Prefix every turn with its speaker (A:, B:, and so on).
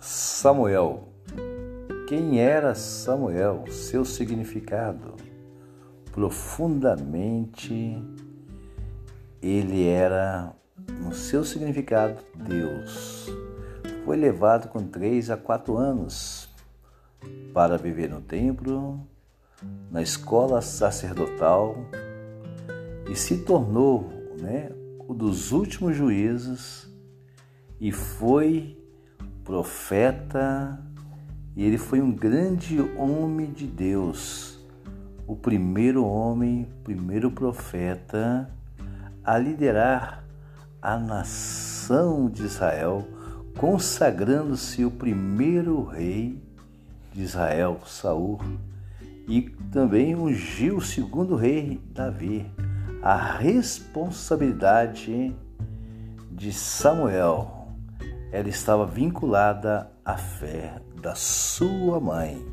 A: Samuel. Quem era Samuel? Seu significado. Profundamente, ele era, no seu significado, Deus. Foi levado com três a quatro anos para viver no templo, na escola sacerdotal e se tornou né, o dos últimos juízes e foi profeta, e ele foi um grande homem de Deus, o primeiro homem, primeiro profeta a liderar a nação de Israel, consagrando-se o primeiro rei de Israel, Saul, e também ungiu o segundo rei, Davi. A responsabilidade de Samuel ela estava vinculada à fé da sua mãe.